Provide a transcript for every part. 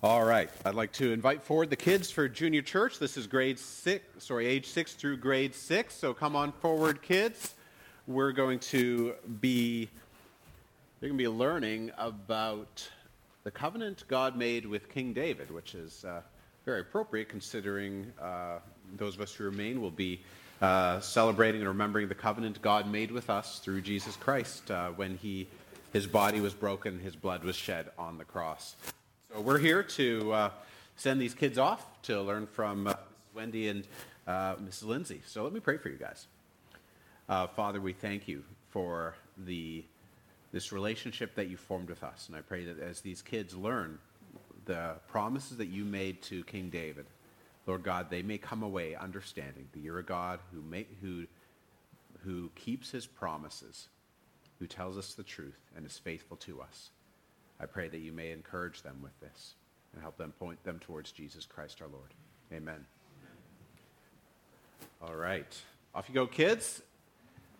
All right, I'd like to invite forward the kids for junior church. This is grade six, sorry, age six through grade six. So come on forward, kids. We're going to be they're going to be learning about the covenant God made with King David, which is uh, very appropriate considering uh, those of us who remain will be uh, celebrating and remembering the covenant God made with us through Jesus Christ uh, when he his body was broken, his blood was shed on the cross. So we're here to uh, send these kids off to learn from uh, Mrs. Wendy and uh, Mrs. Lindsay. So let me pray for you guys. Uh, Father, we thank you for the this relationship that you formed with us, and I pray that as these kids learn the promises that you made to King David, Lord God, they may come away understanding that you're a God who may, who who keeps his promises, who tells us the truth, and is faithful to us. I pray that you may encourage them with this and help them point them towards Jesus Christ our Lord. Amen. All right. Off you go, kids.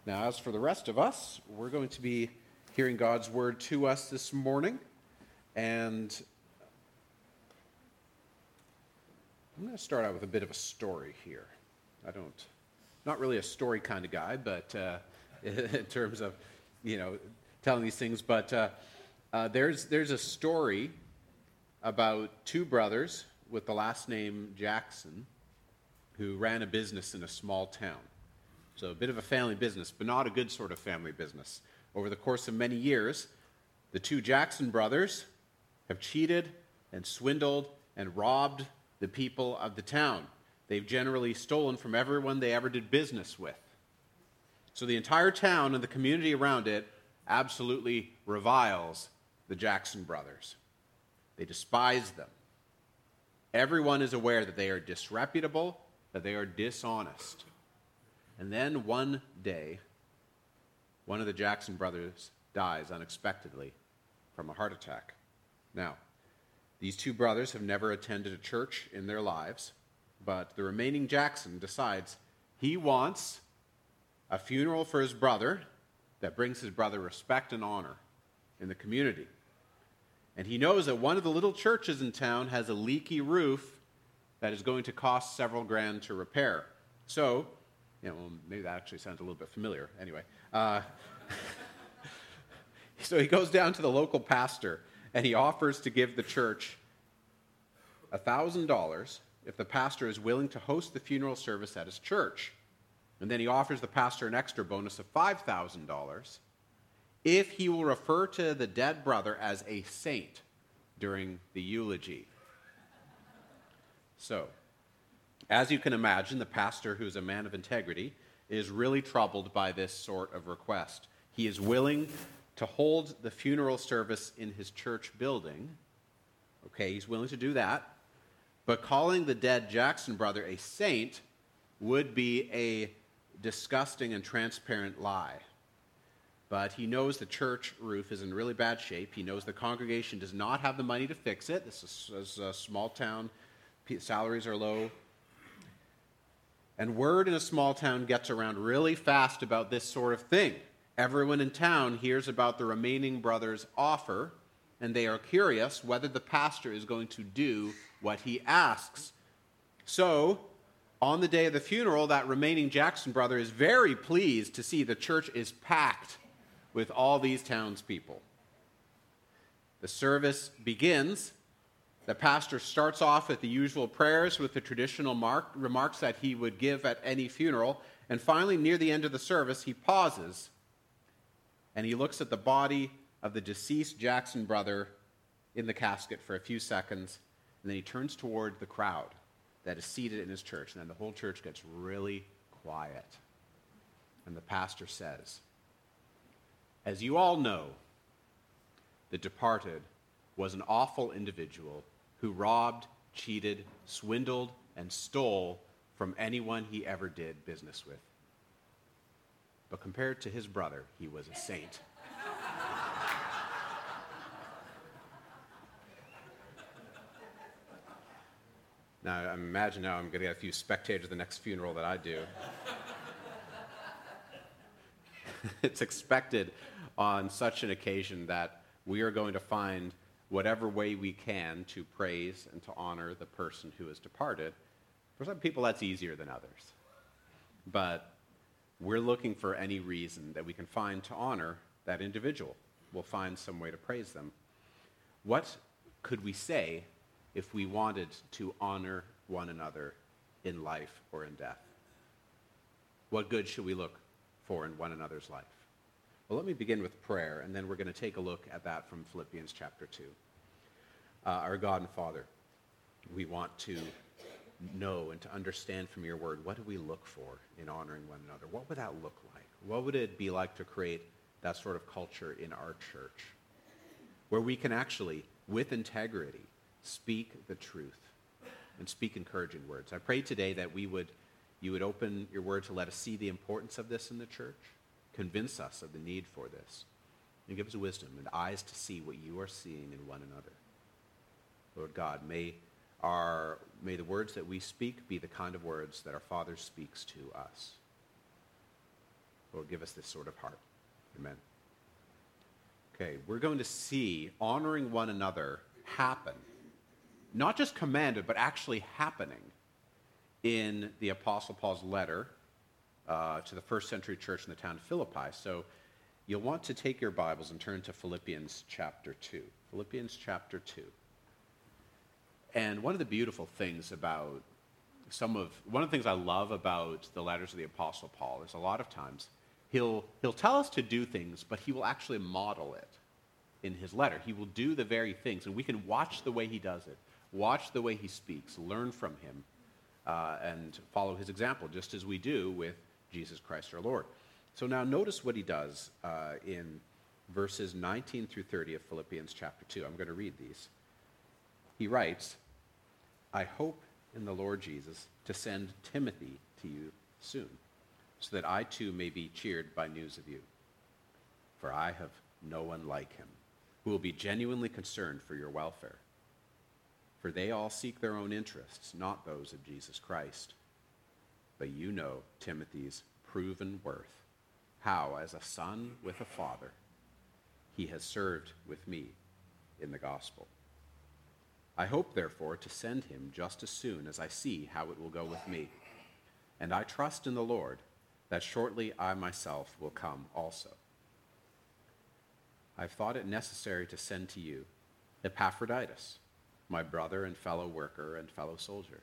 Now, as for the rest of us, we're going to be hearing God's word to us this morning. And I'm going to start out with a bit of a story here. I don't, not really a story kind of guy, but uh, in terms of, you know, telling these things, but. Uh, uh, there's, there's a story about two brothers with the last name Jackson who ran a business in a small town. So, a bit of a family business, but not a good sort of family business. Over the course of many years, the two Jackson brothers have cheated and swindled and robbed the people of the town. They've generally stolen from everyone they ever did business with. So, the entire town and the community around it absolutely reviles the Jackson brothers. They despise them. Everyone is aware that they are disreputable, that they are dishonest. And then one day, one of the Jackson brothers dies unexpectedly from a heart attack. Now, these two brothers have never attended a church in their lives, but the remaining Jackson decides he wants a funeral for his brother that brings his brother respect and honor in the community. And he knows that one of the little churches in town has a leaky roof that is going to cost several grand to repair. So, you know, well, maybe that actually sounds a little bit familiar. Anyway, uh, so he goes down to the local pastor and he offers to give the church $1,000 if the pastor is willing to host the funeral service at his church. And then he offers the pastor an extra bonus of $5,000 if he will refer to the dead brother as a saint during the eulogy. So, as you can imagine, the pastor, who's a man of integrity, is really troubled by this sort of request. He is willing to hold the funeral service in his church building. Okay, he's willing to do that. But calling the dead Jackson brother a saint would be a disgusting and transparent lie but he knows the church roof is in really bad shape. He knows the congregation does not have the money to fix it. This is a small town, salaries are low. And word in a small town gets around really fast about this sort of thing. Everyone in town hears about the remaining brothers' offer, and they are curious whether the pastor is going to do what he asks. So, on the day of the funeral, that remaining Jackson brother is very pleased to see the church is packed with all these townspeople. The service begins. The pastor starts off with the usual prayers with the traditional mark, remarks that he would give at any funeral. And finally, near the end of the service, he pauses and he looks at the body of the deceased Jackson brother in the casket for a few seconds. And then he turns toward the crowd that is seated in his church. And then the whole church gets really quiet. And the pastor says, as you all know, the departed was an awful individual who robbed, cheated, swindled, and stole from anyone he ever did business with. But compared to his brother, he was a saint. now, I imagine now I'm going to get a few spectators at the next funeral that I do. it's expected on such an occasion that we are going to find whatever way we can to praise and to honor the person who has departed. For some people, that's easier than others. But we're looking for any reason that we can find to honor that individual. We'll find some way to praise them. What could we say if we wanted to honor one another in life or in death? What good should we look for in one another's life? Well, let me begin with prayer, and then we're going to take a look at that from Philippians chapter 2. Uh, our God and Father, we want to know and to understand from your word what do we look for in honoring one another? What would that look like? What would it be like to create that sort of culture in our church where we can actually, with integrity, speak the truth and speak encouraging words? I pray today that we would, you would open your word to let us see the importance of this in the church, convince us of the need for this, and give us wisdom and eyes to see what you are seeing in one another. Lord God, may our, may the words that we speak be the kind of words that our Father speaks to us. Lord, give us this sort of heart. Amen. Okay, we're going to see honoring one another happen. Not just commanded, but actually happening in the Apostle Paul's letter uh, to the first century church in the town of Philippi. So you'll want to take your Bibles and turn to Philippians chapter 2. Philippians chapter 2. And one of the beautiful things about some of one of the things I love about the letters of the Apostle Paul is a lot of times he'll he'll tell us to do things, but he will actually model it in his letter. He will do the very things, and we can watch the way he does it, watch the way he speaks, learn from him, uh, and follow his example, just as we do with Jesus Christ our Lord. So now notice what he does uh, in verses 19 through 30 of Philippians chapter 2. I'm going to read these. He writes, I hope in the Lord Jesus to send Timothy to you soon, so that I too may be cheered by news of you. For I have no one like him, who will be genuinely concerned for your welfare. For they all seek their own interests, not those of Jesus Christ. But you know Timothy's proven worth, how, as a son with a father, he has served with me in the gospel. I hope, therefore, to send him just as soon as I see how it will go with me. And I trust in the Lord that shortly I myself will come also. I've thought it necessary to send to you Epaphroditus, my brother and fellow worker and fellow soldier,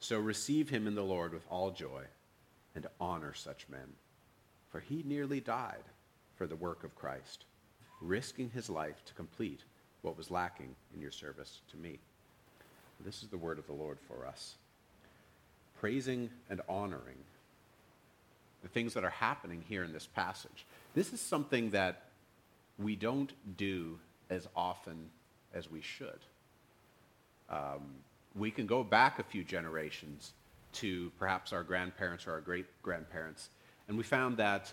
So receive him in the Lord with all joy, and honor such men, for he nearly died for the work of Christ, risking his life to complete what was lacking in your service to me. This is the word of the Lord for us. Praising and honoring the things that are happening here in this passage. This is something that we don't do as often as we should. Um, we can go back a few generations to perhaps our grandparents or our great grandparents, and we found that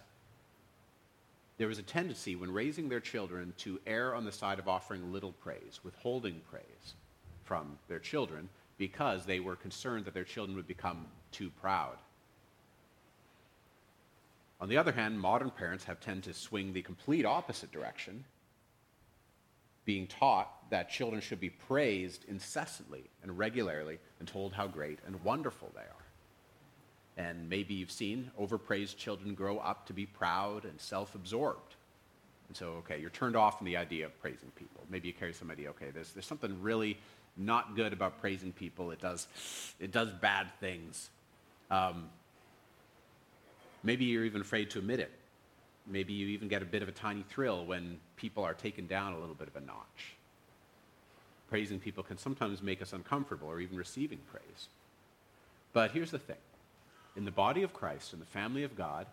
there was a tendency when raising their children to err on the side of offering little praise, withholding praise from their children because they were concerned that their children would become too proud. On the other hand, modern parents have tended to swing the complete opposite direction, being taught that children should be praised incessantly and regularly and told how great and wonderful they are. And maybe you've seen overpraised children grow up to be proud and self absorbed. And so, okay, you're turned off from the idea of praising people. Maybe you carry some idea, okay, there's, there's something really not good about praising people. It does, it does bad things. Um, maybe you're even afraid to admit it. Maybe you even get a bit of a tiny thrill when people are taken down a little bit of a notch. Praising people can sometimes make us uncomfortable or even receiving praise. But here's the thing in the body of Christ, in the family of God,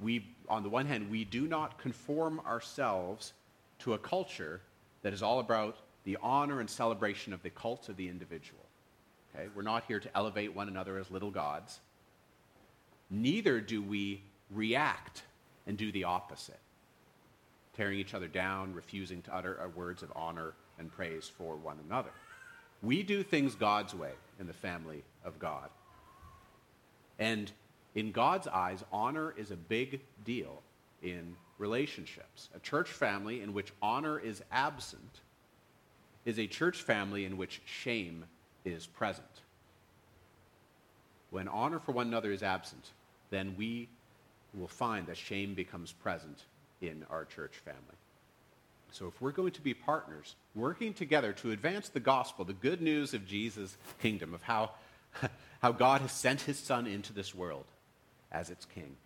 we, on the one hand, we do not conform ourselves to a culture that is all about the honor and celebration of the cult of the individual. Okay? We're not here to elevate one another as little gods. Neither do we react and do the opposite, tearing each other down, refusing to utter words of honor and praise for one another. We do things God's way in the family of God. And in God's eyes, honor is a big deal in relationships. A church family in which honor is absent is a church family in which shame is present. When honor for one another is absent, then we will find that shame becomes present in our church family. So, if we're going to be partners, working together to advance the gospel, the good news of Jesus' kingdom, of how, how God has sent his son into this world as its king,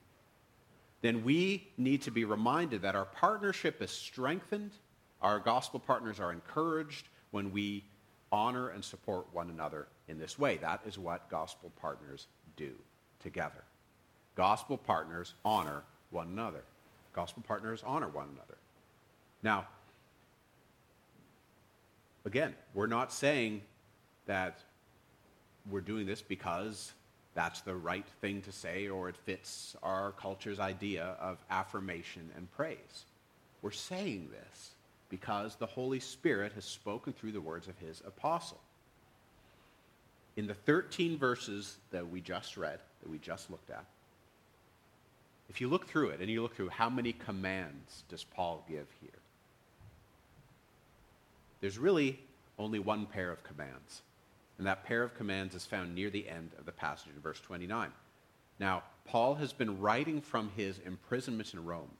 then we need to be reminded that our partnership is strengthened, our gospel partners are encouraged when we honor and support one another in this way. That is what gospel partners do together. Gospel partners honor one another. Gospel partners honor one another. Now, again, we're not saying that we're doing this because that's the right thing to say or it fits our culture's idea of affirmation and praise. We're saying this because the Holy Spirit has spoken through the words of his apostle. In the 13 verses that we just read, that we just looked at, if you look through it and you look through how many commands does Paul give here? There's really only one pair of commands. And that pair of commands is found near the end of the passage in verse 29. Now, Paul has been writing from his imprisonment in Rome.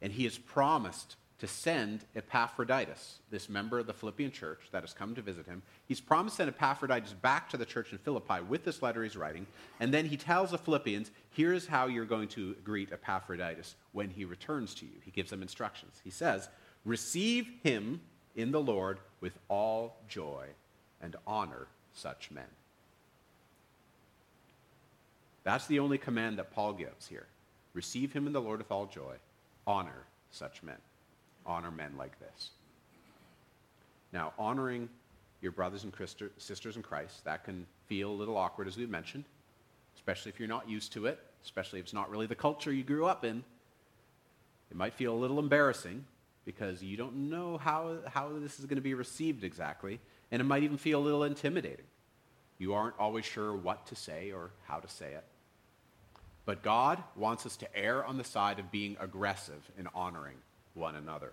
And he has promised to send Epaphroditus, this member of the Philippian church that has come to visit him. He's promised to send Epaphroditus back to the church in Philippi with this letter he's writing. And then he tells the Philippians, here's how you're going to greet Epaphroditus when he returns to you. He gives them instructions. He says, Receive him in the Lord with all joy and honor such men. That's the only command that Paul gives here. Receive him in the Lord with all joy, honor such men. Honor men like this. Now, honoring your brothers and sisters in Christ, that can feel a little awkward, as we've mentioned, especially if you're not used to it, especially if it's not really the culture you grew up in. It might feel a little embarrassing because you don't know how, how this is going to be received exactly, and it might even feel a little intimidating. You aren't always sure what to say or how to say it. But God wants us to err on the side of being aggressive in honoring one another.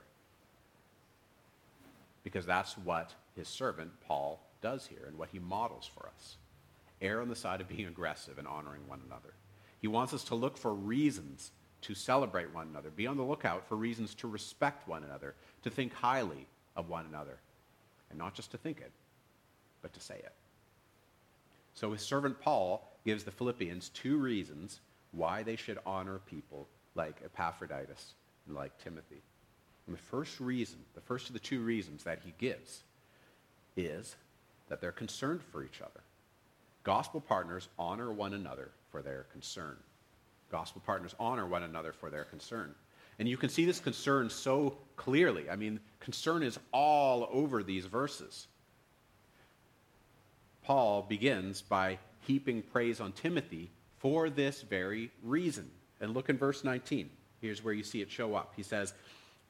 Because that's what his servant Paul does here and what he models for us. Err on the side of being aggressive and honoring one another. He wants us to look for reasons to celebrate one another, be on the lookout for reasons to respect one another, to think highly of one another, and not just to think it, but to say it. So his servant Paul gives the Philippians two reasons why they should honor people like Epaphroditus and like Timothy. And the first reason, the first of the two reasons that he gives, is that they're concerned for each other. Gospel partners honor one another for their concern. Gospel partners honor one another for their concern. And you can see this concern so clearly. I mean, concern is all over these verses. Paul begins by heaping praise on Timothy for this very reason. And look in verse 19. Here's where you see it show up. He says,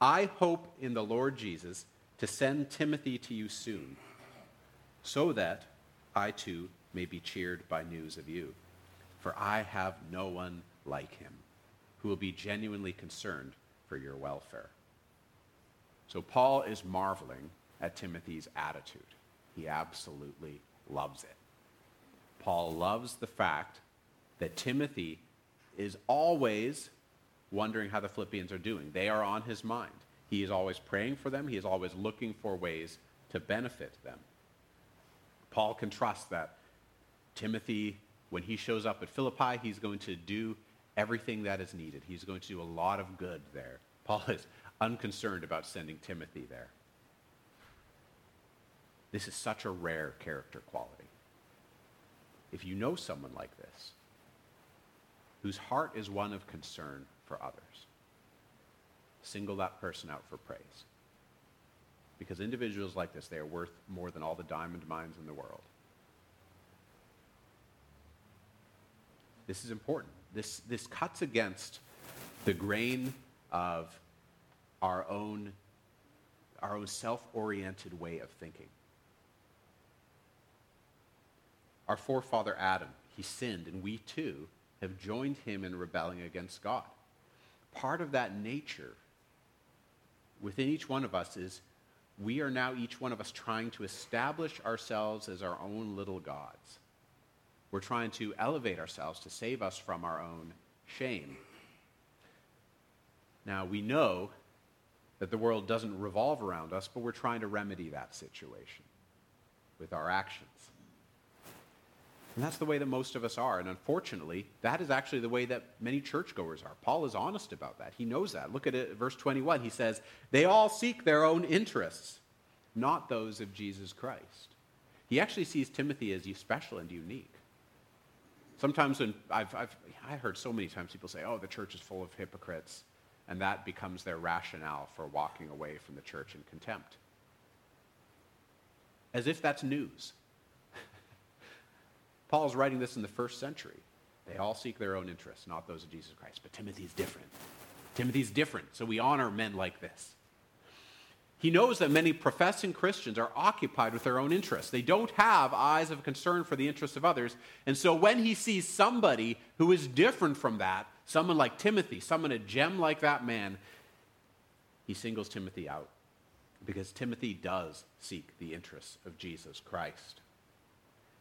I hope in the Lord Jesus to send Timothy to you soon, so that I too may be cheered by news of you. For I have no one like him who will be genuinely concerned for your welfare. So Paul is marveling at Timothy's attitude. He absolutely loves it. Paul loves the fact that Timothy is always wondering how the Philippians are doing. They are on his mind. He is always praying for them, he is always looking for ways to benefit them. Paul can trust that Timothy, when he shows up at Philippi, he's going to do everything that is needed. He's going to do a lot of good there. Paul is unconcerned about sending Timothy there. This is such a rare character quality. If you know someone like this, whose heart is one of concern for others, single that person out for praise. Because individuals like this, they are worth more than all the diamond mines in the world. This is important. This, this cuts against the grain of our own, our own self-oriented way of thinking. Our forefather Adam, he sinned, and we too have joined him in rebelling against God. Part of that nature within each one of us is we are now, each one of us, trying to establish ourselves as our own little gods. We're trying to elevate ourselves to save us from our own shame. Now, we know that the world doesn't revolve around us, but we're trying to remedy that situation with our actions. And that's the way that most of us are. And unfortunately, that is actually the way that many churchgoers are. Paul is honest about that. He knows that. Look at it, verse 21. He says, They all seek their own interests, not those of Jesus Christ. He actually sees Timothy as special and unique. Sometimes when I've, I've I heard so many times people say, oh, the church is full of hypocrites, and that becomes their rationale for walking away from the church in contempt. As if that's news. Paul's writing this in the first century. They all seek their own interests, not those of Jesus Christ. But Timothy's different. Timothy's different, so we honor men like this. He knows that many professing Christians are occupied with their own interests. They don't have eyes of concern for the interests of others. And so when he sees somebody who is different from that, someone like Timothy, someone a gem like that man, he singles Timothy out because Timothy does seek the interests of Jesus Christ.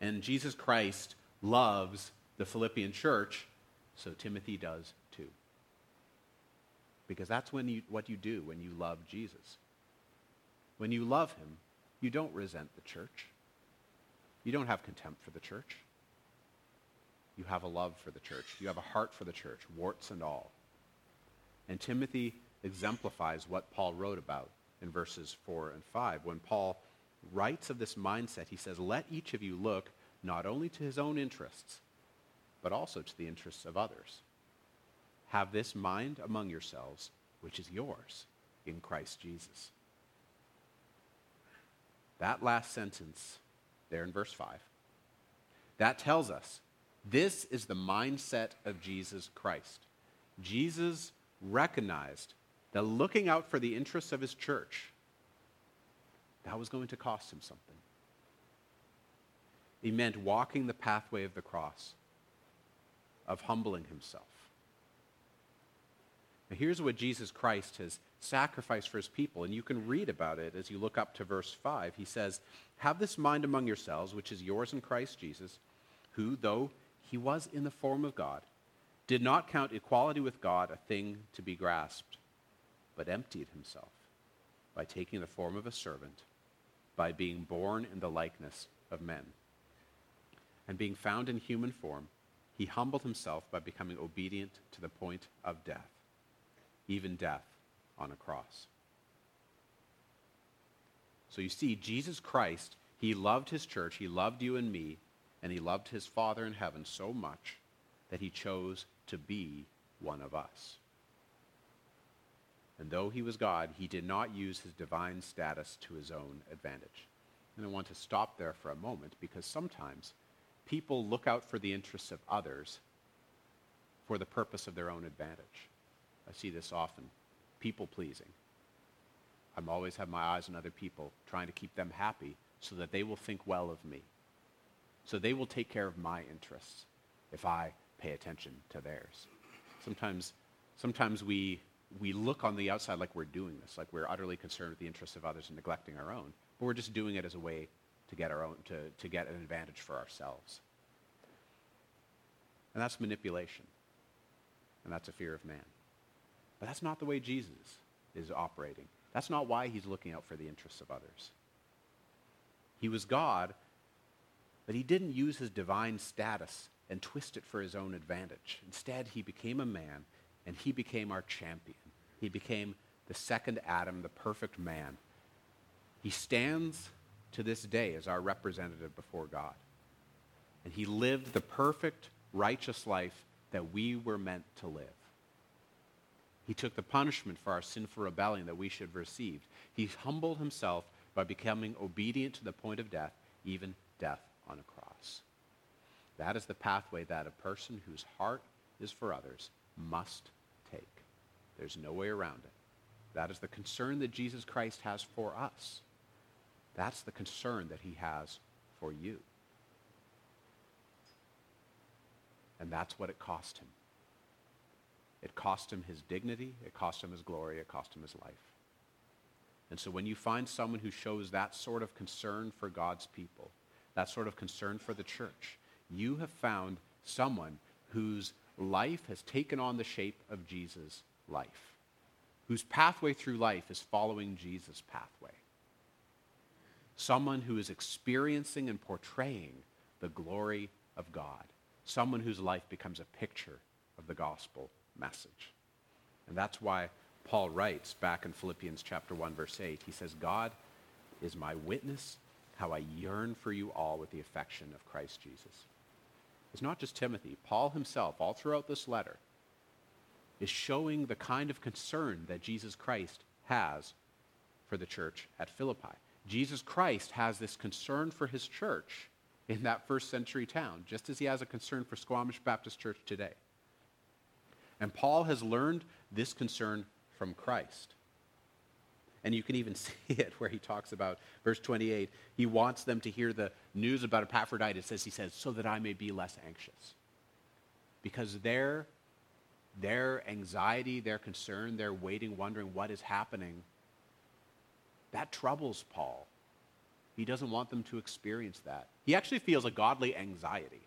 And Jesus Christ loves the Philippian church, so Timothy does too. Because that's when you, what you do when you love Jesus. When you love him, you don't resent the church. You don't have contempt for the church. You have a love for the church. You have a heart for the church, warts and all. And Timothy exemplifies what Paul wrote about in verses 4 and 5. When Paul writes of this mindset, he says, Let each of you look not only to his own interests, but also to the interests of others. Have this mind among yourselves, which is yours in Christ Jesus. That last sentence there in verse 5, that tells us this is the mindset of Jesus Christ. Jesus recognized that looking out for the interests of his church, that was going to cost him something. He meant walking the pathway of the cross, of humbling himself. Now, here's what Jesus Christ has sacrificed for his people, and you can read about it as you look up to verse 5. He says, Have this mind among yourselves, which is yours in Christ Jesus, who, though he was in the form of God, did not count equality with God a thing to be grasped, but emptied himself by taking the form of a servant by being born in the likeness of men. And being found in human form, he humbled himself by becoming obedient to the point of death, even death on a cross. So you see, Jesus Christ, he loved his church, he loved you and me, and he loved his Father in heaven so much that he chose to be one of us. And though he was God, he did not use his divine status to his own advantage. And I want to stop there for a moment because sometimes people look out for the interests of others for the purpose of their own advantage. I see this often. People pleasing. I'm always have my eyes on other people, trying to keep them happy so that they will think well of me. So they will take care of my interests if I pay attention to theirs. Sometimes, sometimes we we look on the outside like we're doing this, like we're utterly concerned with the interests of others and neglecting our own, but we're just doing it as a way to get our own to, to get an advantage for ourselves. And that's manipulation. And that's a fear of man. But that's not the way Jesus is operating. That's not why he's looking out for the interests of others. He was God, but he didn't use his divine status and twist it for his own advantage. Instead, he became a man and he became our champion. He became the second Adam, the perfect man. He stands to this day as our representative before God. And he lived the perfect, righteous life that we were meant to live. He took the punishment for our sinful rebellion that we should have received. He humbled himself by becoming obedient to the point of death, even death on a cross. That is the pathway that a person whose heart is for others must. There's no way around it. That is the concern that Jesus Christ has for us. That's the concern that he has for you. And that's what it cost him. It cost him his dignity, it cost him his glory, it cost him his life. And so when you find someone who shows that sort of concern for God's people, that sort of concern for the church, you have found someone whose life has taken on the shape of Jesus' life, whose pathway through life is following Jesus' pathway. Someone who is experiencing and portraying the glory of God. Someone whose life becomes a picture of the gospel message. And that's why Paul writes back in Philippians chapter 1 verse 8, he says, "God is my witness how I yearn for you all with the affection of Christ Jesus." It's not just Timothy. Paul himself, all throughout this letter, is showing the kind of concern that Jesus Christ has for the church at Philippi. Jesus Christ has this concern for his church in that first century town, just as he has a concern for Squamish Baptist Church today. And Paul has learned this concern from Christ. And you can even see it where he talks about, verse 28, he wants them to hear the news about Epaphroditus, as he says, so that I may be less anxious. Because their, their anxiety, their concern, their waiting, wondering what is happening, that troubles Paul. He doesn't want them to experience that. He actually feels a godly anxiety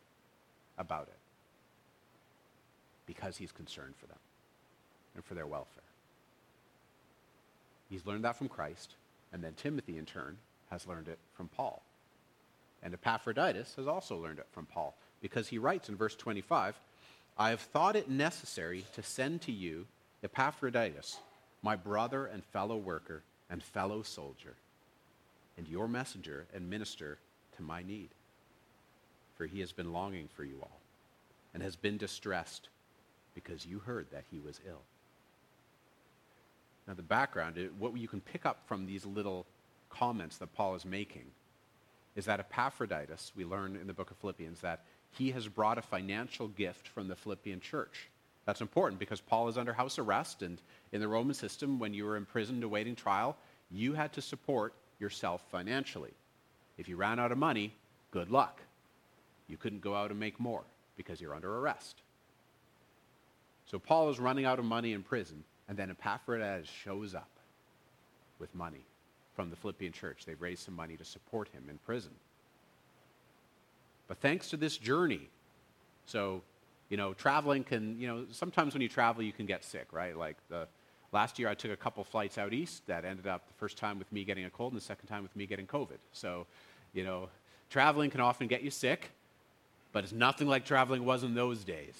about it because he's concerned for them and for their welfare. He's learned that from Christ, and then Timothy, in turn, has learned it from Paul. And Epaphroditus has also learned it from Paul because he writes in verse 25, I have thought it necessary to send to you Epaphroditus, my brother and fellow worker and fellow soldier, and your messenger and minister to my need. For he has been longing for you all, and has been distressed because you heard that he was ill. Now, the background, what you can pick up from these little comments that Paul is making is that Epaphroditus, we learn in the book of Philippians, that he has brought a financial gift from the Philippian church. That's important because Paul is under house arrest, and in the Roman system, when you were imprisoned awaiting trial, you had to support yourself financially. If you ran out of money, good luck. You couldn't go out and make more because you're under arrest. So Paul is running out of money in prison, and then Epaphroditus shows up with money from the Philippian church. They've raised some money to support him in prison. But thanks to this journey, so, you know, traveling can, you know, sometimes when you travel, you can get sick, right? Like the last year, I took a couple flights out east that ended up the first time with me getting a cold and the second time with me getting COVID. So, you know, traveling can often get you sick, but it's nothing like traveling was in those days.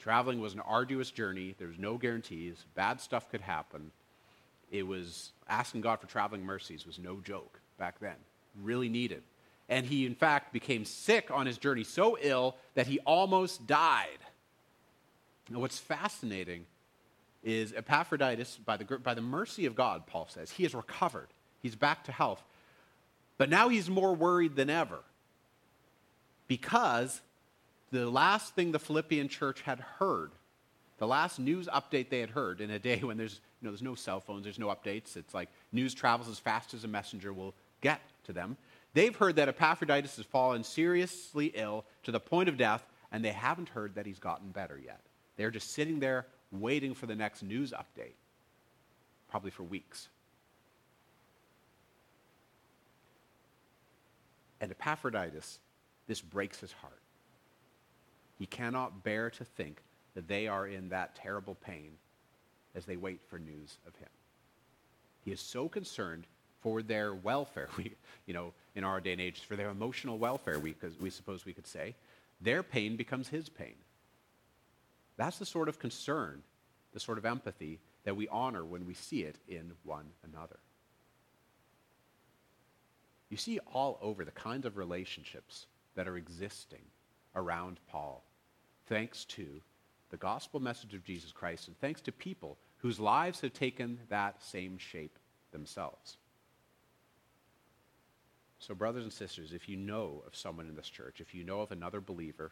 Traveling was an arduous journey. There was no guarantees. Bad stuff could happen. It was asking God for traveling mercies was no joke back then. Really needed. And he, in fact, became sick on his journey, so ill that he almost died. Now, what's fascinating is Epaphroditus, by the, by the mercy of God, Paul says, he has recovered. He's back to health. But now he's more worried than ever because the last thing the Philippian church had heard, the last news update they had heard in a day when there's, you know, there's no cell phones, there's no updates, it's like news travels as fast as a messenger will get to them. They've heard that Epaphroditus has fallen seriously ill to the point of death, and they haven't heard that he's gotten better yet. They're just sitting there waiting for the next news update, probably for weeks. And Epaphroditus, this breaks his heart. He cannot bear to think that they are in that terrible pain as they wait for news of him. He is so concerned for their welfare, we, you know, in our day and age, for their emotional welfare, we, we suppose we could say, their pain becomes his pain. That's the sort of concern, the sort of empathy that we honor when we see it in one another. You see all over the kinds of relationships that are existing around Paul thanks to the gospel message of Jesus Christ and thanks to people whose lives have taken that same shape themselves. So, brothers and sisters, if you know of someone in this church, if you know of another believer,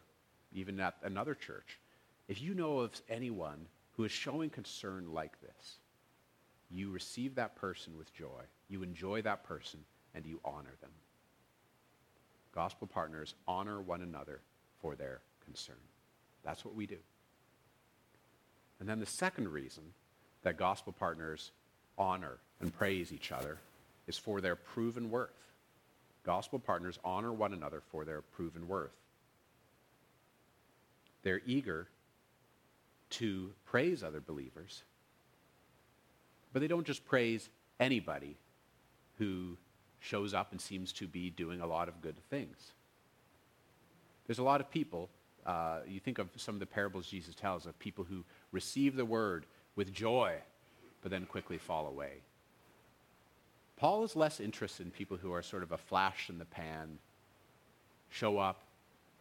even at another church, if you know of anyone who is showing concern like this, you receive that person with joy, you enjoy that person, and you honor them. Gospel partners honor one another for their concern. That's what we do. And then the second reason that gospel partners honor and praise each other is for their proven worth. Gospel partners honor one another for their proven worth. They're eager to praise other believers, but they don't just praise anybody who shows up and seems to be doing a lot of good things. There's a lot of people, uh, you think of some of the parables Jesus tells of people who receive the word with joy, but then quickly fall away. Paul is less interested in people who are sort of a flash in the pan, show up,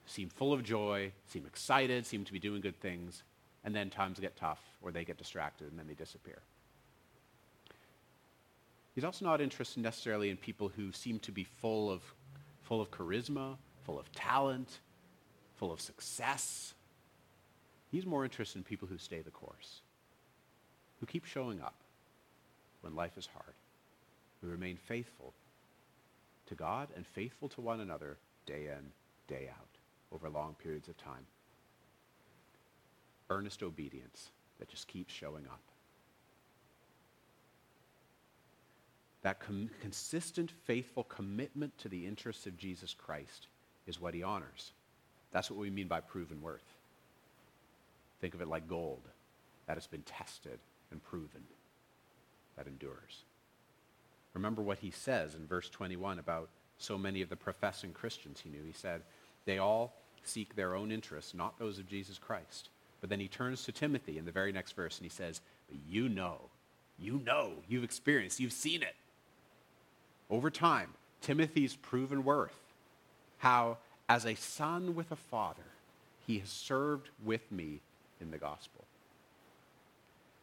seem full of joy, seem excited, seem to be doing good things, and then times get tough or they get distracted and then they disappear. He's also not interested necessarily in people who seem to be full of, full of charisma, full of talent, full of success. He's more interested in people who stay the course, who keep showing up when life is hard, who remain faithful to God and faithful to one another day in, day out, over long periods of time. Earnest obedience that just keeps showing up. That com- consistent, faithful commitment to the interests of Jesus Christ is what he honors. That's what we mean by proven worth. Think of it like gold that has been tested and proven, that endures. Remember what he says in verse 21 about so many of the professing Christians he knew. He said, They all seek their own interests, not those of Jesus Christ. But then he turns to Timothy in the very next verse and he says, But you know, you know, you've experienced, you've seen it over time, Timothy's proven worth, how as a son with a father, he has served with me in the gospel.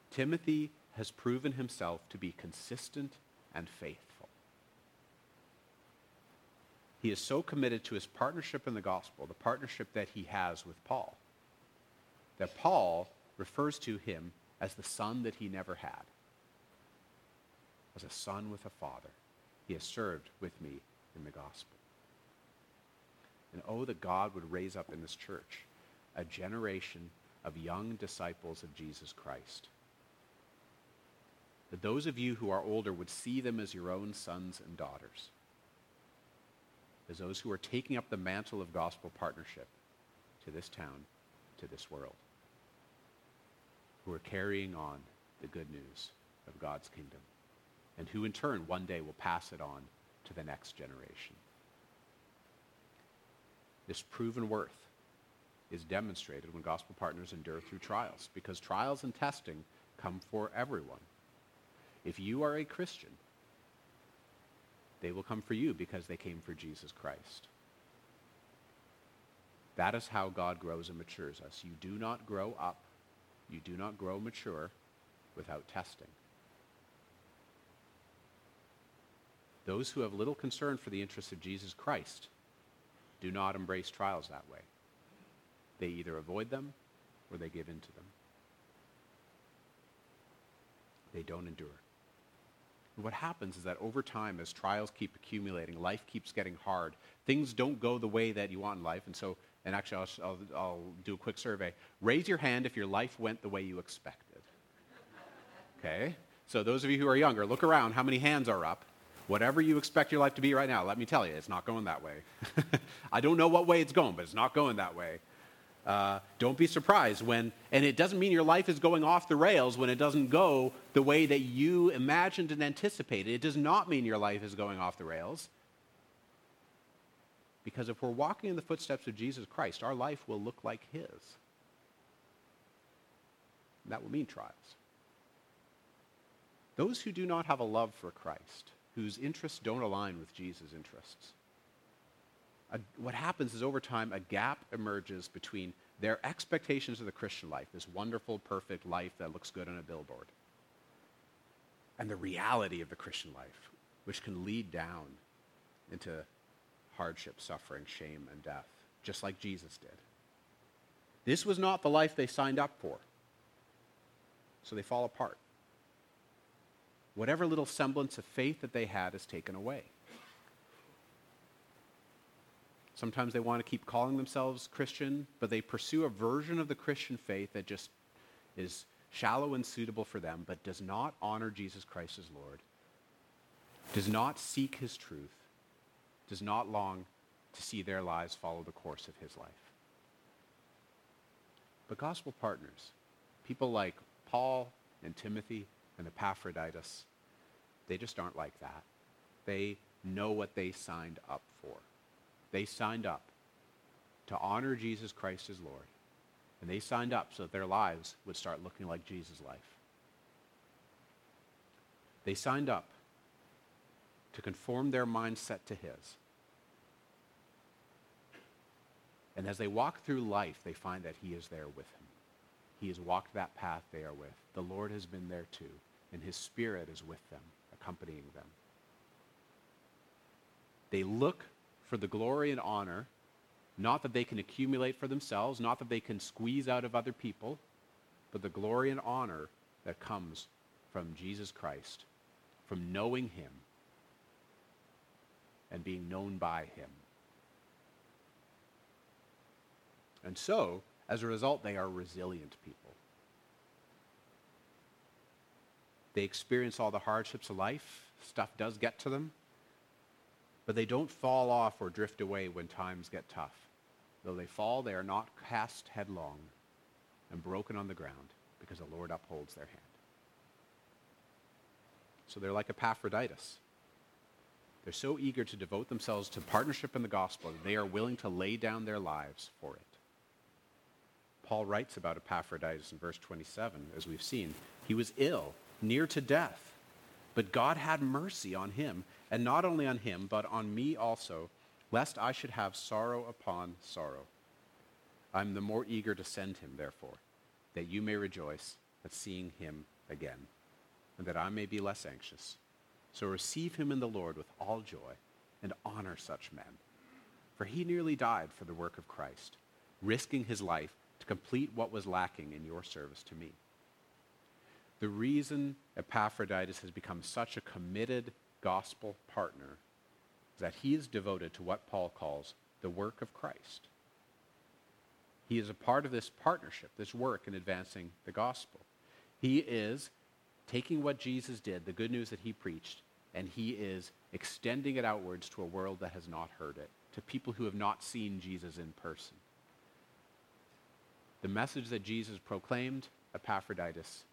Timothy has proven himself to be consistent and faithful. He is so committed to his partnership in the gospel, the partnership that he has with Paul, that Paul refers to him as the son that he never had, as a son with a father. He has served with me in the gospel. And oh, that God would raise up in this church a generation of young disciples of Jesus Christ. That those of you who are older would see them as your own sons and daughters. As those who are taking up the mantle of gospel partnership to this town, to this world. Who are carrying on the good news of God's kingdom and who in turn one day will pass it on to the next generation. This proven worth is demonstrated when gospel partners endure through trials, because trials and testing come for everyone. If you are a Christian, they will come for you because they came for Jesus Christ. That is how God grows and matures us. You do not grow up, you do not grow mature without testing. Those who have little concern for the interests of Jesus Christ do not embrace trials that way. They either avoid them or they give in to them. They don't endure. And what happens is that over time, as trials keep accumulating, life keeps getting hard, things don't go the way that you want in life. And so, and actually, I'll, I'll, I'll do a quick survey. Raise your hand if your life went the way you expected. Okay? So, those of you who are younger, look around. How many hands are up? Whatever you expect your life to be right now, let me tell you, it's not going that way. I don't know what way it's going, but it's not going that way. Uh, don't be surprised when, and it doesn't mean your life is going off the rails when it doesn't go the way that you imagined and anticipated. It does not mean your life is going off the rails. Because if we're walking in the footsteps of Jesus Christ, our life will look like His. that will mean trials. Those who do not have a love for Christ, whose interests don't align with Jesus' interests. A, what happens is over time, a gap emerges between their expectations of the Christian life, this wonderful, perfect life that looks good on a billboard, and the reality of the Christian life, which can lead down into hardship, suffering, shame, and death, just like Jesus did. This was not the life they signed up for. So they fall apart. Whatever little semblance of faith that they had is taken away. Sometimes they want to keep calling themselves Christian, but they pursue a version of the Christian faith that just is shallow and suitable for them, but does not honor Jesus Christ as Lord, does not seek his truth, does not long to see their lives follow the course of his life. But gospel partners, people like Paul and Timothy and Epaphroditus, they just aren't like that. They know what they signed up. They signed up to honor Jesus Christ as Lord. And they signed up so that their lives would start looking like Jesus' life. They signed up to conform their mindset to His. And as they walk through life, they find that He is there with them. He has walked that path they are with. The Lord has been there too, and His Spirit is with them, accompanying them. They look for the glory and honor, not that they can accumulate for themselves, not that they can squeeze out of other people, but the glory and honor that comes from Jesus Christ, from knowing Him and being known by Him. And so, as a result, they are resilient people. They experience all the hardships of life. Stuff does get to them. But they don't fall off or drift away when times get tough. Though they fall, they are not cast headlong and broken on the ground because the Lord upholds their hand. So they're like Epaphroditus. They're so eager to devote themselves to partnership in the gospel that they are willing to lay down their lives for it. Paul writes about Epaphroditus in verse 27, as we've seen. He was ill, near to death, but God had mercy on him and not only on him, but on me also, lest I should have sorrow upon sorrow. I'm the more eager to send him, therefore, that you may rejoice at seeing him again, and that I may be less anxious. So receive him in the Lord with all joy, and honor such men. For he nearly died for the work of Christ, risking his life to complete what was lacking in your service to me. The reason Epaphroditus has become such a committed gospel partner that he is devoted to what Paul calls the work of Christ. He is a part of this partnership, this work in advancing the gospel. He is taking what Jesus did, the good news that he preached, and he is extending it outwards to a world that has not heard it, to people who have not seen Jesus in person. The message that Jesus proclaimed, Epaphroditus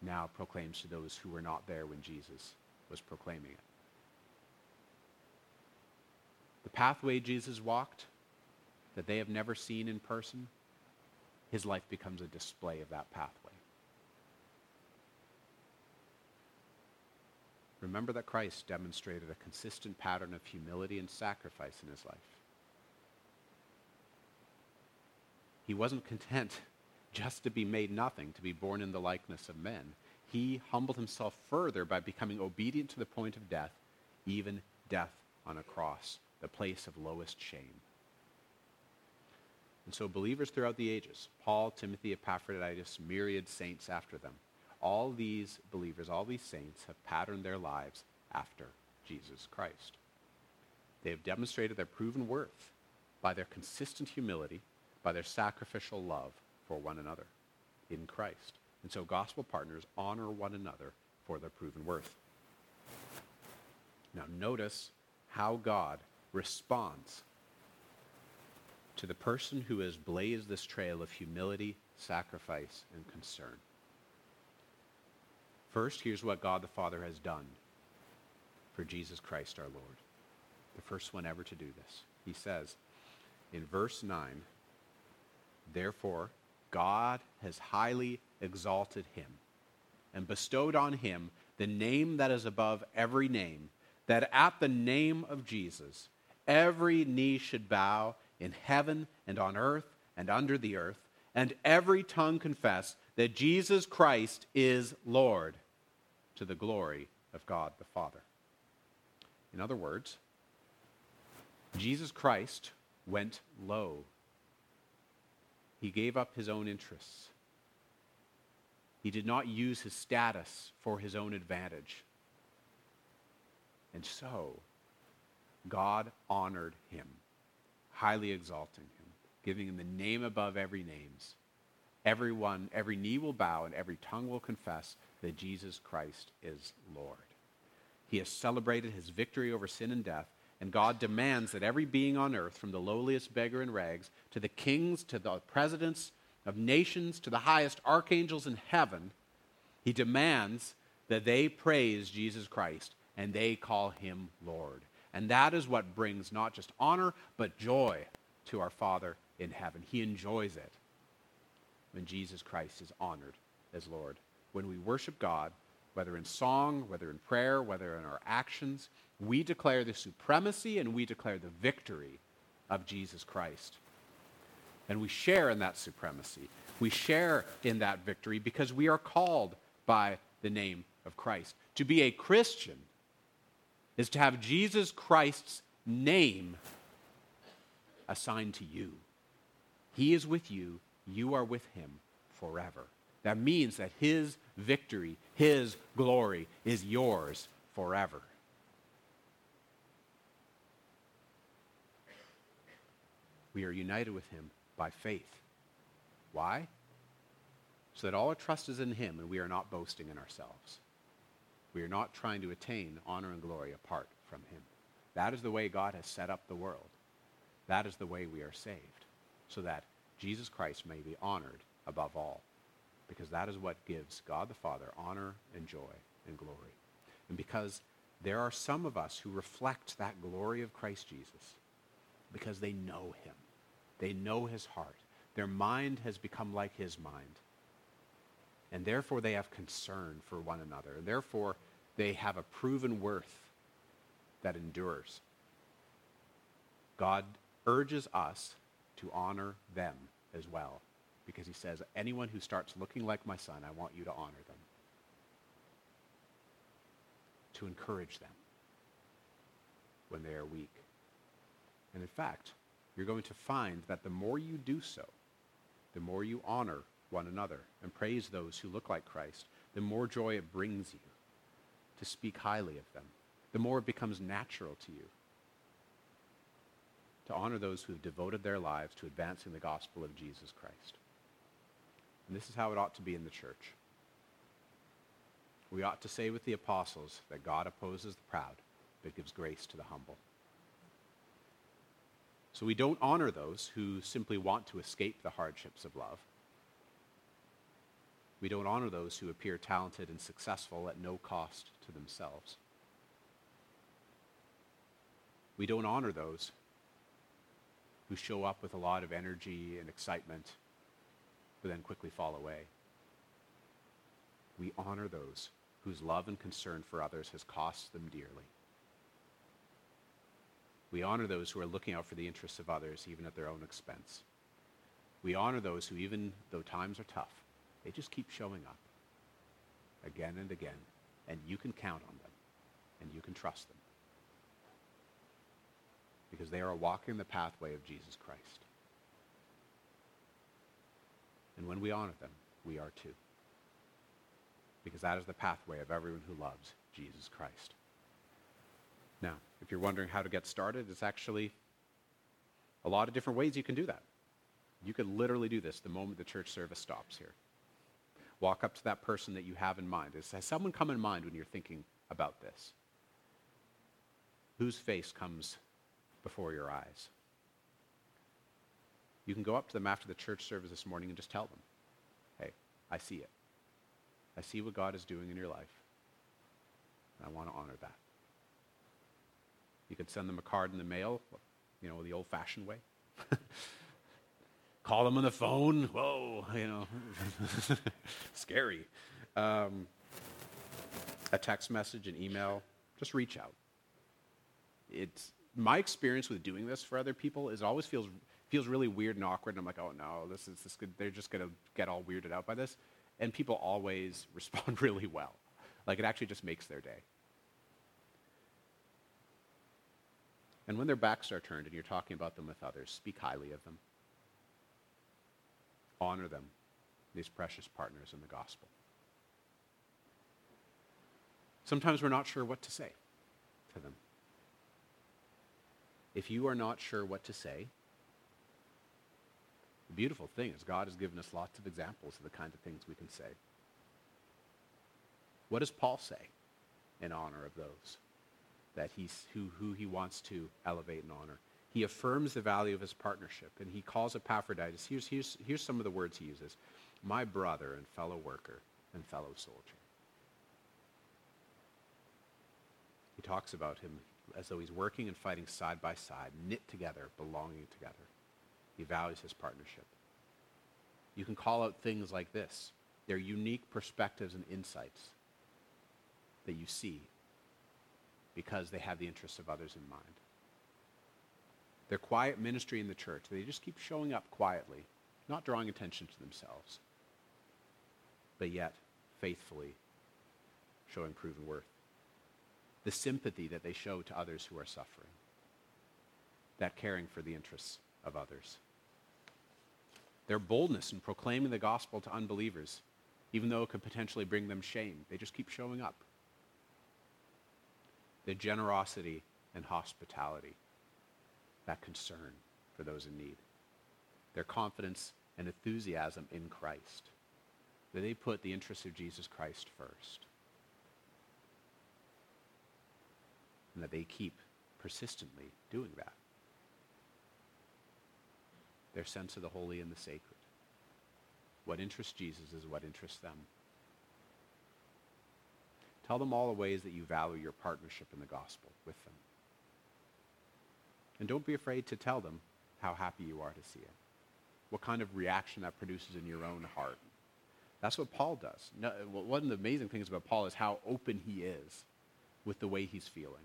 now proclaims to those who were not there when Jesus was proclaiming it. The pathway Jesus walked that they have never seen in person, his life becomes a display of that pathway. Remember that Christ demonstrated a consistent pattern of humility and sacrifice in his life. He wasn't content just to be made nothing, to be born in the likeness of men he humbled himself further by becoming obedient to the point of death, even death on a cross, the place of lowest shame. And so, believers throughout the ages, Paul, Timothy, Epaphroditus, myriad saints after them, all these believers, all these saints have patterned their lives after Jesus Christ. They have demonstrated their proven worth by their consistent humility, by their sacrificial love for one another in Christ. And so gospel partners honor one another for their proven worth. Now, notice how God responds to the person who has blazed this trail of humility, sacrifice, and concern. First, here's what God the Father has done for Jesus Christ our Lord. The first one ever to do this. He says in verse 9, Therefore, God has highly exalted him and bestowed on him the name that is above every name, that at the name of Jesus every knee should bow in heaven and on earth and under the earth, and every tongue confess that Jesus Christ is Lord to the glory of God the Father. In other words, Jesus Christ went low. He gave up his own interests. He did not use his status for his own advantage. And so, God honored him, highly exalting him, giving him the name above every names. Everyone, every knee will bow and every tongue will confess that Jesus Christ is Lord. He has celebrated his victory over sin and death, and God demands that every being on earth, from the lowliest beggar in rags to the kings, to the presidents of nations, to the highest archangels in heaven, he demands that they praise Jesus Christ and they call him Lord. And that is what brings not just honor, but joy to our Father in heaven. He enjoys it when Jesus Christ is honored as Lord. When we worship God, whether in song, whether in prayer, whether in our actions, we declare the supremacy and we declare the victory of Jesus Christ. And we share in that supremacy. We share in that victory because we are called by the name of Christ. To be a Christian is to have Jesus Christ's name assigned to you. He is with you, you are with him forever. That means that his victory, his glory is yours forever. We are united with him by faith. Why? So that all our trust is in him and we are not boasting in ourselves. We are not trying to attain honor and glory apart from him. That is the way God has set up the world. That is the way we are saved, so that Jesus Christ may be honored above all, because that is what gives God the Father honor and joy and glory. And because there are some of us who reflect that glory of Christ Jesus, because they know him, they know his heart, their mind has become like his mind. And therefore, they have concern for one another. And therefore, they have a proven worth that endures. God urges us to honor them as well because he says, anyone who starts looking like my son, I want you to honor them, to encourage them when they are weak. And in fact, you're going to find that the more you do so, the more you honor one another and praise those who look like Christ, the more joy it brings you to speak highly of them, the more it becomes natural to you to honor those who have devoted their lives to advancing the gospel of Jesus Christ. And this is how it ought to be in the church. We ought to say with the apostles that God opposes the proud, but gives grace to the humble. So we don't honor those who simply want to escape the hardships of love. We don't honor those who appear talented and successful at no cost to themselves. We don't honor those who show up with a lot of energy and excitement, but then quickly fall away. We honor those whose love and concern for others has cost them dearly. We honor those who are looking out for the interests of others, even at their own expense. We honor those who, even though times are tough, they just keep showing up again and again, and you can count on them, and you can trust them because they are walking the pathway of Jesus Christ. And when we honor them, we are too. Because that is the pathway of everyone who loves Jesus Christ. Now, if you're wondering how to get started, it's actually a lot of different ways you can do that. You could literally do this the moment the church service stops here. Walk up to that person that you have in mind. Has someone come in mind when you're thinking about this? Whose face comes before your eyes. You can go up to them after the church service this morning and just tell them, hey, I see it. I see what God is doing in your life. And I want to honor that. You could send them a card in the mail, you know, the old fashioned way. Call them on the phone. Whoa, you know, scary. Um, a text message, an email, just reach out. It's, my experience with doing this for other people is it always feels feels really weird and awkward. And I'm like, oh no, this is this good. They're just gonna get all weirded out by this. And people always respond really well. Like it actually just makes their day. And when their backs are turned and you're talking about them with others, speak highly of them. Honor them, these precious partners in the gospel. Sometimes we're not sure what to say to them. If you are not sure what to say, the beautiful thing is God has given us lots of examples of the kinds of things we can say. What does Paul say in honor of those that he's, who, who he wants to elevate and honor? He affirms the value of his partnership, and he calls Epaphroditus. Here's, here's, here's some of the words he uses my brother and fellow worker and fellow soldier. He talks about him as though he's working and fighting side by side, knit together, belonging together. He values his partnership. You can call out things like this. They're unique perspectives and insights that you see because they have the interests of others in mind. Their quiet ministry in the church, they just keep showing up quietly, not drawing attention to themselves, but yet faithfully showing proven worth the sympathy that they show to others who are suffering, that caring for the interests of others. Their boldness in proclaiming the gospel to unbelievers, even though it could potentially bring them shame, they just keep showing up. Their generosity and hospitality, that concern for those in need. Their confidence and enthusiasm in Christ, that they put the interests of Jesus Christ first. and that they keep persistently doing that. Their sense of the holy and the sacred. What interests Jesus is what interests them. Tell them all the ways that you value your partnership in the gospel with them. And don't be afraid to tell them how happy you are to see it. What kind of reaction that produces in your own heart. That's what Paul does. one of the amazing things about Paul is how open he is with the way he's feeling.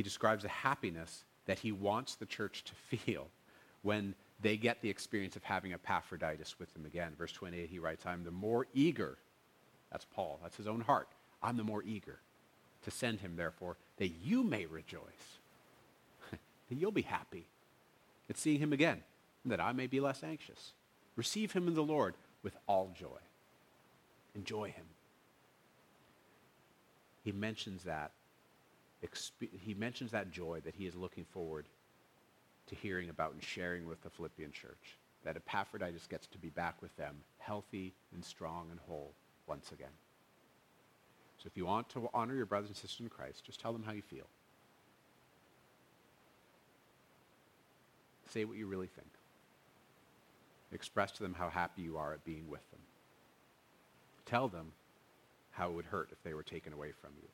he describes the happiness that he wants the church to feel when they get the experience of having Epaphroditus with them again. Verse 28, he writes, I'm the more eager, that's Paul, that's his own heart. I'm the more eager to send him, therefore, that you may rejoice, that you'll be happy at seeing him again, that I may be less anxious. Receive him in the Lord with all joy. Enjoy him. He mentions that he mentions that joy that he is looking forward to hearing about and sharing with the Philippian church. That Epaphroditus gets to be back with them, healthy and strong and whole once again. So if you want to honor your brothers and sisters in Christ, just tell them how you feel. Say what you really think. Express to them how happy you are at being with them. Tell them how it would hurt if they were taken away from you.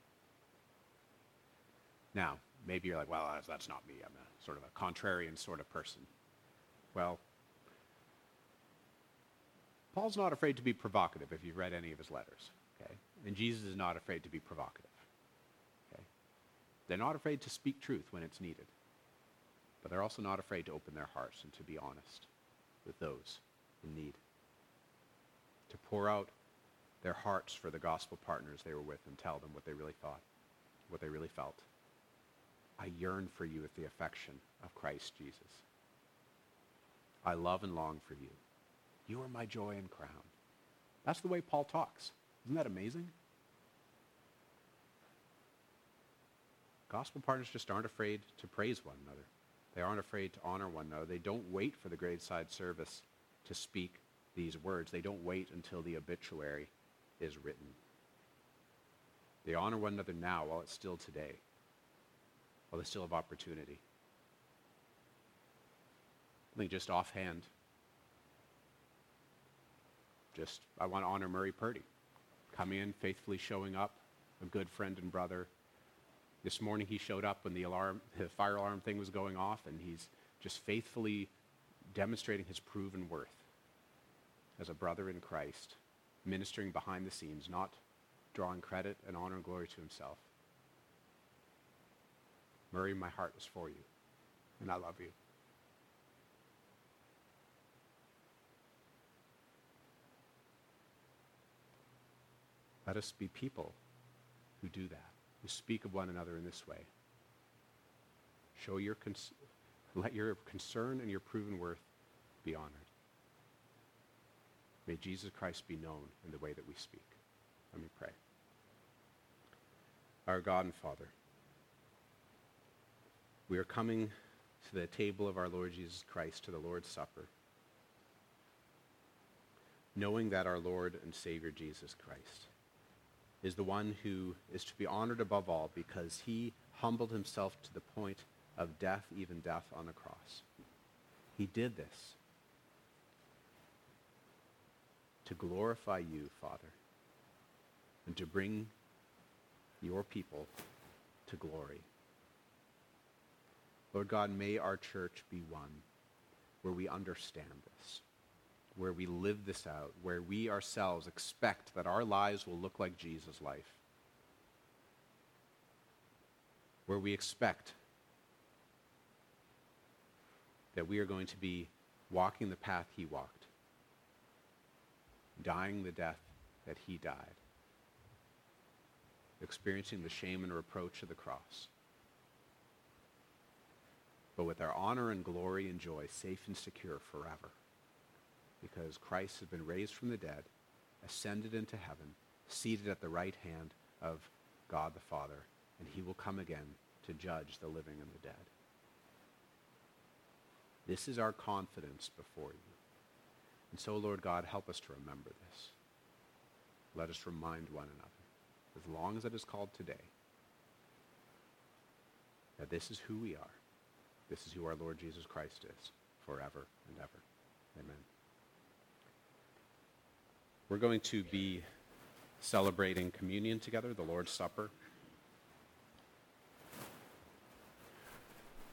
Now, maybe you're like, well, that's, not me. I'm a sort of a contrarian sort of person. Well, Paul's not afraid to be provocative if you've read any of his letters. Okay? And Jesus is not afraid to be provocative. Okay? They're not afraid to speak truth when it's needed. But they're also not afraid to open their hearts and to be honest with those in need. To pour out their hearts for the gospel partners they were with and tell them what they really thought, what they really felt. I yearn for you with the affection of Christ Jesus. I love and long for you. You are my joy and crown. That's the way Paul talks. Isn't that amazing? Gospel partners just aren't afraid to praise one another. They aren't afraid to honor one another. They don't wait for the graveside service to speak these words. They don't wait until the obituary is written. They honor one another now while it's still today they still have opportunity. I think just offhand, just I want to honor Murray Purdy. Coming in, faithfully showing up, a good friend and brother. This morning he showed up when the alarm, the fire alarm thing was going off, and he's just faithfully demonstrating his proven worth as a brother in Christ, ministering behind the scenes, not drawing credit and honor and glory to himself. Murray, my heart is for you, and I love you. Let us be people who do that who speak of one another in this way. Show your let your concern and your proven worth be honored. May Jesus Christ be known in the way that we speak. Let me pray. Our God and Father, we are coming to the table of our Lord Jesus Christ, to the Lord's Supper, knowing that our Lord and Savior Jesus Christ is the one who is to be honored above all because he humbled himself to the point of death, even death on the cross. He did this to glorify you, Father, and to bring your people to glory. Lord God, may our church be one where we understand this, where we live this out, where we ourselves expect that our lives will look like Jesus' life, where we expect that we are going to be walking the path he walked, dying the death that he died, experiencing the shame and reproach of the cross, but with our honor and glory and joy safe and secure forever, because Christ has been raised from the dead, ascended into heaven, seated at the right hand of God the Father, and he will come again to judge the living and the dead. This is our confidence before you. And so, Lord God, help us to remember this. Let us remind one another, as long as it is called today, that this is who we are. This is who our Lord Jesus Christ is, forever and ever. Amen. We're going to be celebrating communion together, the Lord's Supper.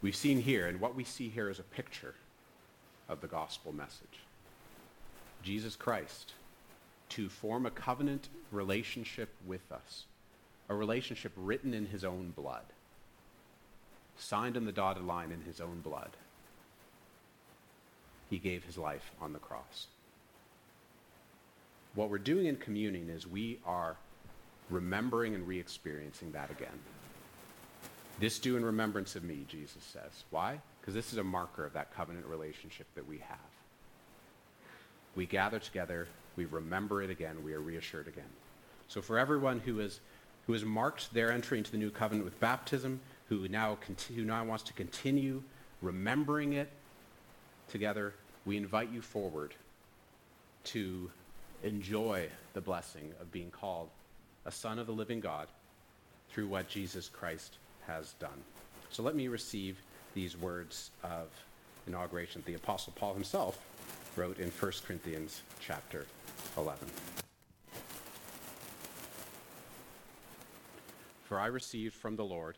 We've seen here, and what we see here is a picture of the gospel message. Jesus Christ to form a covenant relationship with us, a relationship written in his own blood, signed in the dotted line in his own blood. He gave his life on the cross. What we're doing in communing is we are remembering and re experiencing that again. This do in remembrance of me, Jesus says. Why? Because this is a marker of that covenant relationship that we have. We gather together, we remember it again, we are reassured again. So for everyone who, is, who has marked their entry into the new covenant with baptism, who now, who now wants to continue remembering it together, we invite you forward to enjoy the blessing of being called a son of the living God through what Jesus Christ has done. So let me receive these words of inauguration that the Apostle Paul himself wrote in 1 Corinthians chapter 11. For I received from the Lord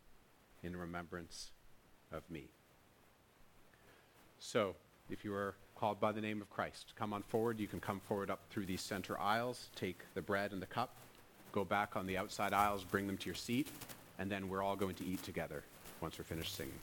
in remembrance of me. So, if you are called by the name of Christ, come on forward. You can come forward up through these center aisles, take the bread and the cup, go back on the outside aisles, bring them to your seat, and then we're all going to eat together once we're finished singing.